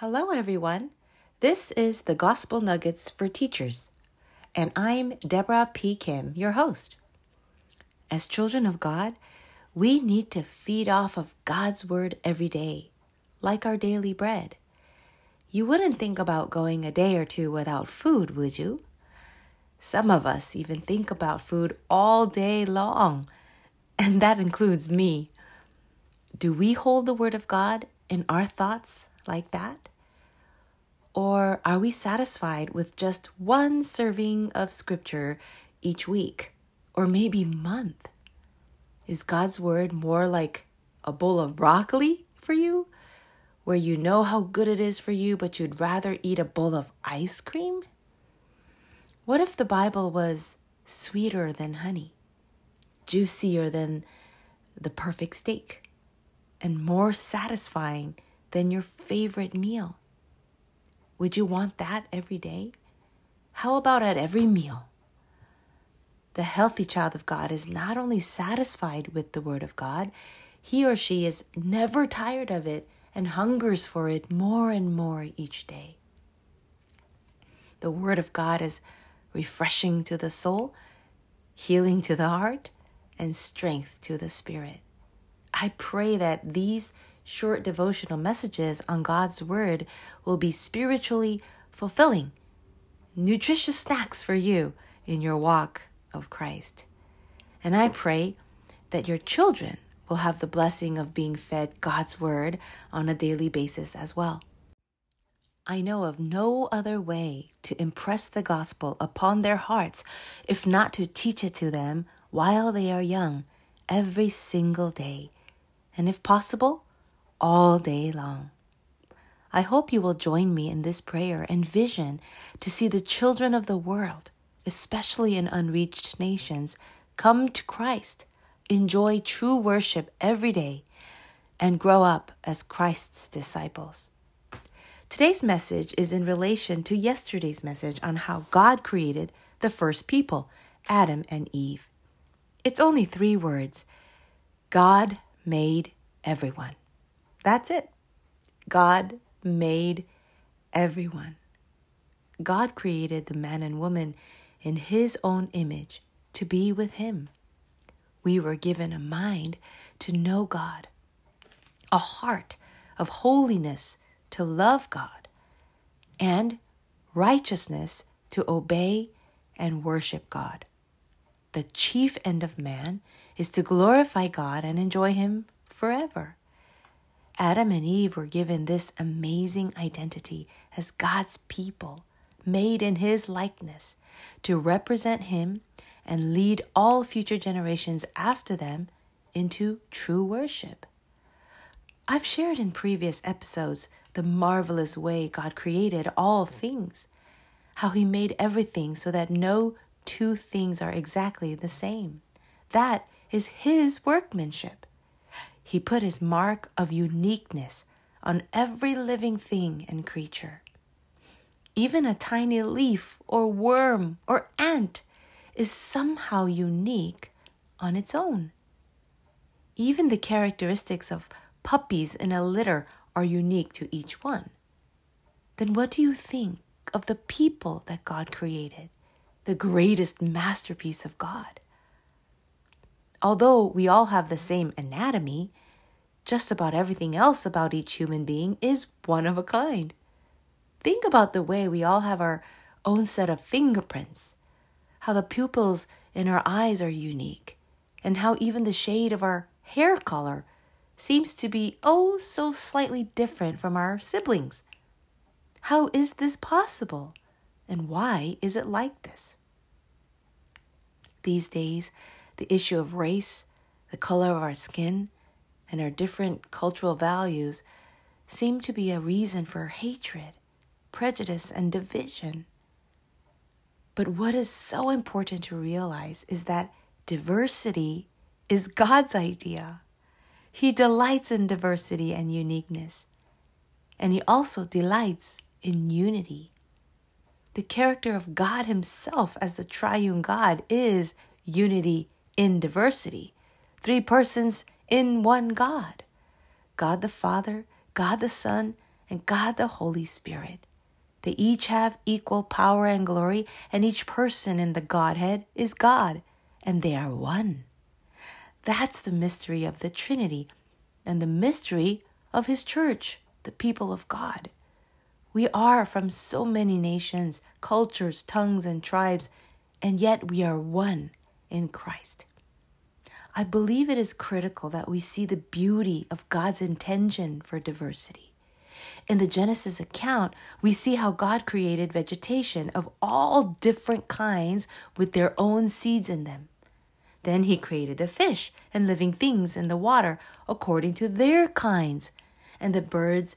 Hello, everyone. This is the Gospel Nuggets for Teachers, and I'm Deborah P. Kim, your host. As children of God, we need to feed off of God's Word every day, like our daily bread. You wouldn't think about going a day or two without food, would you? Some of us even think about food all day long, and that includes me. Do we hold the Word of God in our thoughts like that? Or are we satisfied with just one serving of Scripture each week or maybe month? Is God's Word more like a bowl of broccoli for you, where you know how good it is for you, but you'd rather eat a bowl of ice cream? What if the Bible was sweeter than honey, juicier than the perfect steak, and more satisfying than your favorite meal? Would you want that every day? How about at every meal? The healthy child of God is not only satisfied with the Word of God, he or she is never tired of it and hungers for it more and more each day. The Word of God is refreshing to the soul, healing to the heart, and strength to the spirit. I pray that these short devotional messages on God's Word will be spiritually fulfilling, nutritious snacks for you in your walk of Christ. And I pray that your children will have the blessing of being fed God's Word on a daily basis as well. I know of no other way to impress the gospel upon their hearts if not to teach it to them while they are young, every single day, and if possible, all day long. I hope you will join me in this prayer and vision to see the children of the world, especially in unreached nations, come to Christ, enjoy true worship every day, and grow up as Christ's disciples. Today's message is in relation to yesterday's message on how God created the first people, Adam and Eve. It's only three words God made everyone. That's it. God made everyone. God created the man and woman in His own image to be with Him. We were given a mind to know God, a heart of holiness to love God, and righteousness to obey and worship God. The chief end of man is to glorify God and enjoy Him forever. Adam and Eve were given this amazing identity as God's people, made in His likeness, to represent Him and lead all future generations after them into true worship. I've shared in previous episodes the marvelous way God created all things, how He made everything so that no two things are exactly the same. That is His workmanship. He put his mark of uniqueness on every living thing and creature. Even a tiny leaf or worm or ant is somehow unique on its own. Even the characteristics of puppies in a litter are unique to each one. Then what do you think of the people that God created, the greatest masterpiece of God? Although we all have the same anatomy, just about everything else about each human being is one of a kind. Think about the way we all have our own set of fingerprints, how the pupils in our eyes are unique, and how even the shade of our hair color seems to be oh so slightly different from our siblings. How is this possible? And why is it like this? These days, the issue of race, the color of our skin, and our different cultural values seem to be a reason for hatred, prejudice, and division. But what is so important to realize is that diversity is God's idea. He delights in diversity and uniqueness, and He also delights in unity. The character of God Himself as the triune God is unity in diversity. Three persons in one God God the Father, God the Son, and God the Holy Spirit. They each have equal power and glory, and each person in the Godhead is God, and they are one. That's the mystery of the Trinity and the mystery of His church, the people of God. We are from so many nations, cultures, tongues, and tribes, and yet we are one in Christ. I believe it is critical that we see the beauty of God's intention for diversity. In the Genesis account, we see how God created vegetation of all different kinds with their own seeds in them. Then he created the fish and living things in the water according to their kinds, and the birds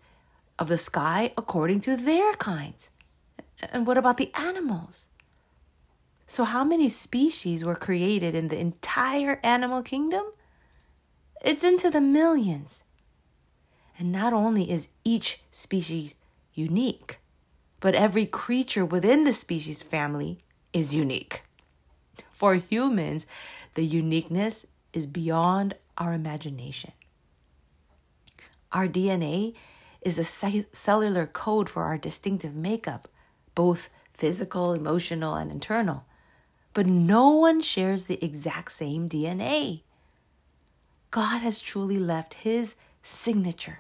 of the sky according to their kinds. And what about the animals? So, how many species were created in the entire animal kingdom? It's into the millions. And not only is each species unique, but every creature within the species family is unique. For humans, the uniqueness is beyond our imagination. Our DNA is a cellular code for our distinctive makeup, both physical, emotional, and internal. But no one shares the exact same DNA. God has truly left His signature,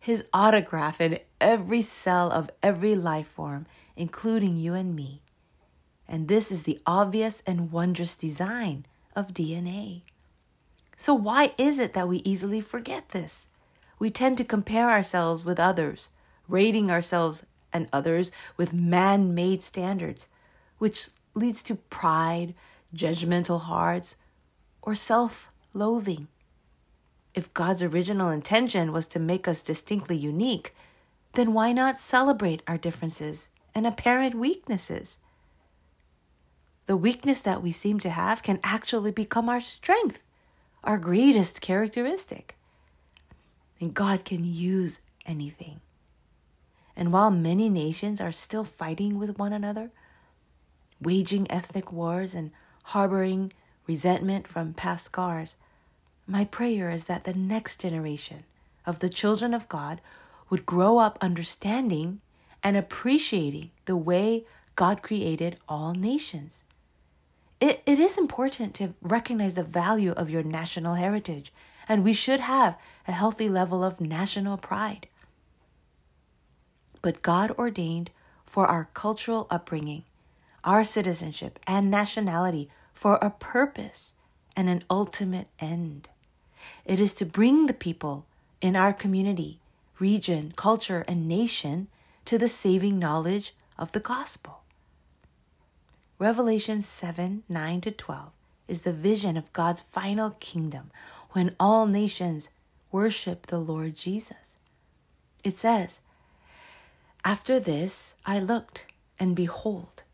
His autograph in every cell of every life form, including you and me. And this is the obvious and wondrous design of DNA. So, why is it that we easily forget this? we tend to compare ourselves with others, rating ourselves and others with man made standards, which leads to pride, judgmental hearts, or self loathing. If God's original intention was to make us distinctly unique, then why not celebrate our differences and apparent weaknesses? The weakness that we seem to have can actually become our strength, our greatest characteristic and God can use anything. And while many nations are still fighting with one another, waging ethnic wars and harboring resentment from past scars, my prayer is that the next generation of the children of God would grow up understanding and appreciating the way God created all nations. It, it is important to recognize the value of your national heritage and we should have a healthy level of national pride. But God ordained for our cultural upbringing, our citizenship, and nationality for a purpose and an ultimate end. It is to bring the people in our community, region, culture, and nation to the saving knowledge of the gospel. Revelation 7 9 to 12 is the vision of God's final kingdom when all nations worship the Lord Jesus. It says, After this I looked, and behold,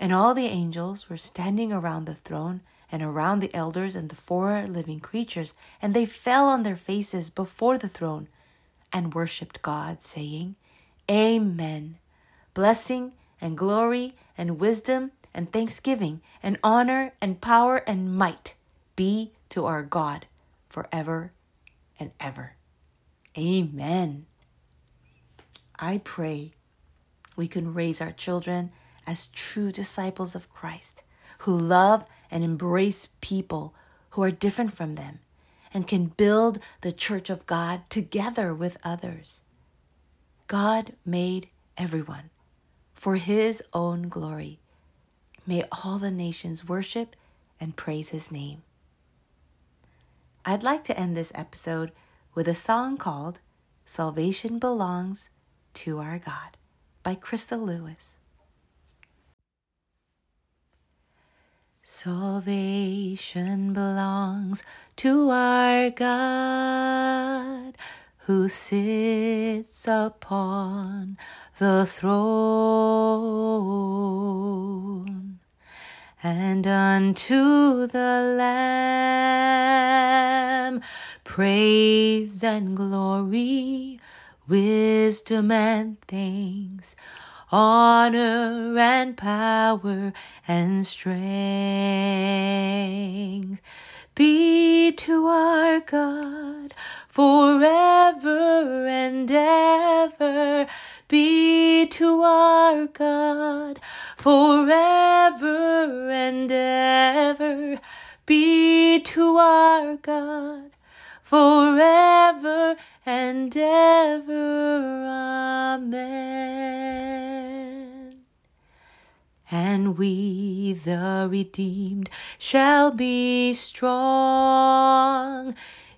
And all the angels were standing around the throne and around the elders and the four living creatures, and they fell on their faces before the throne and worshipped God, saying, Amen. Blessing and glory and wisdom and thanksgiving and honor and power and might be to our God forever and ever. Amen. I pray we can raise our children as true disciples of Christ who love and embrace people who are different from them and can build the church of God together with others. God made everyone for his own glory. May all the nations worship and praise his name. I'd like to end this episode with a song called Salvation Belongs to Our God by Crystal Lewis. Salvation belongs to our God who sits upon the throne. And unto the Lamb praise and glory, wisdom and thanks, honor and power and strength be to our God forever and ever. Be to our God forever and ever. Be to our God forever and ever. Amen. And we, the redeemed, shall be strong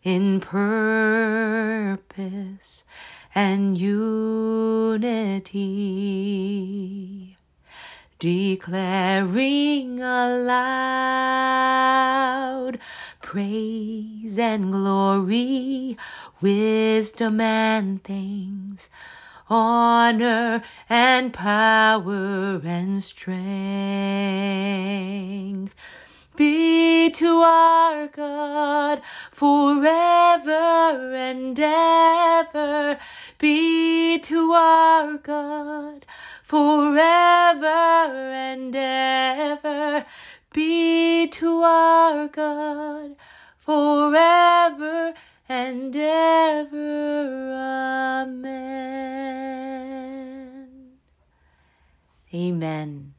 in purpose and unity, declaring aloud praise and glory, wisdom and things honor and power and strength be to our God forever and ever. Be to our God forever and ever. Be to our God forever and ever. Amen. Amen.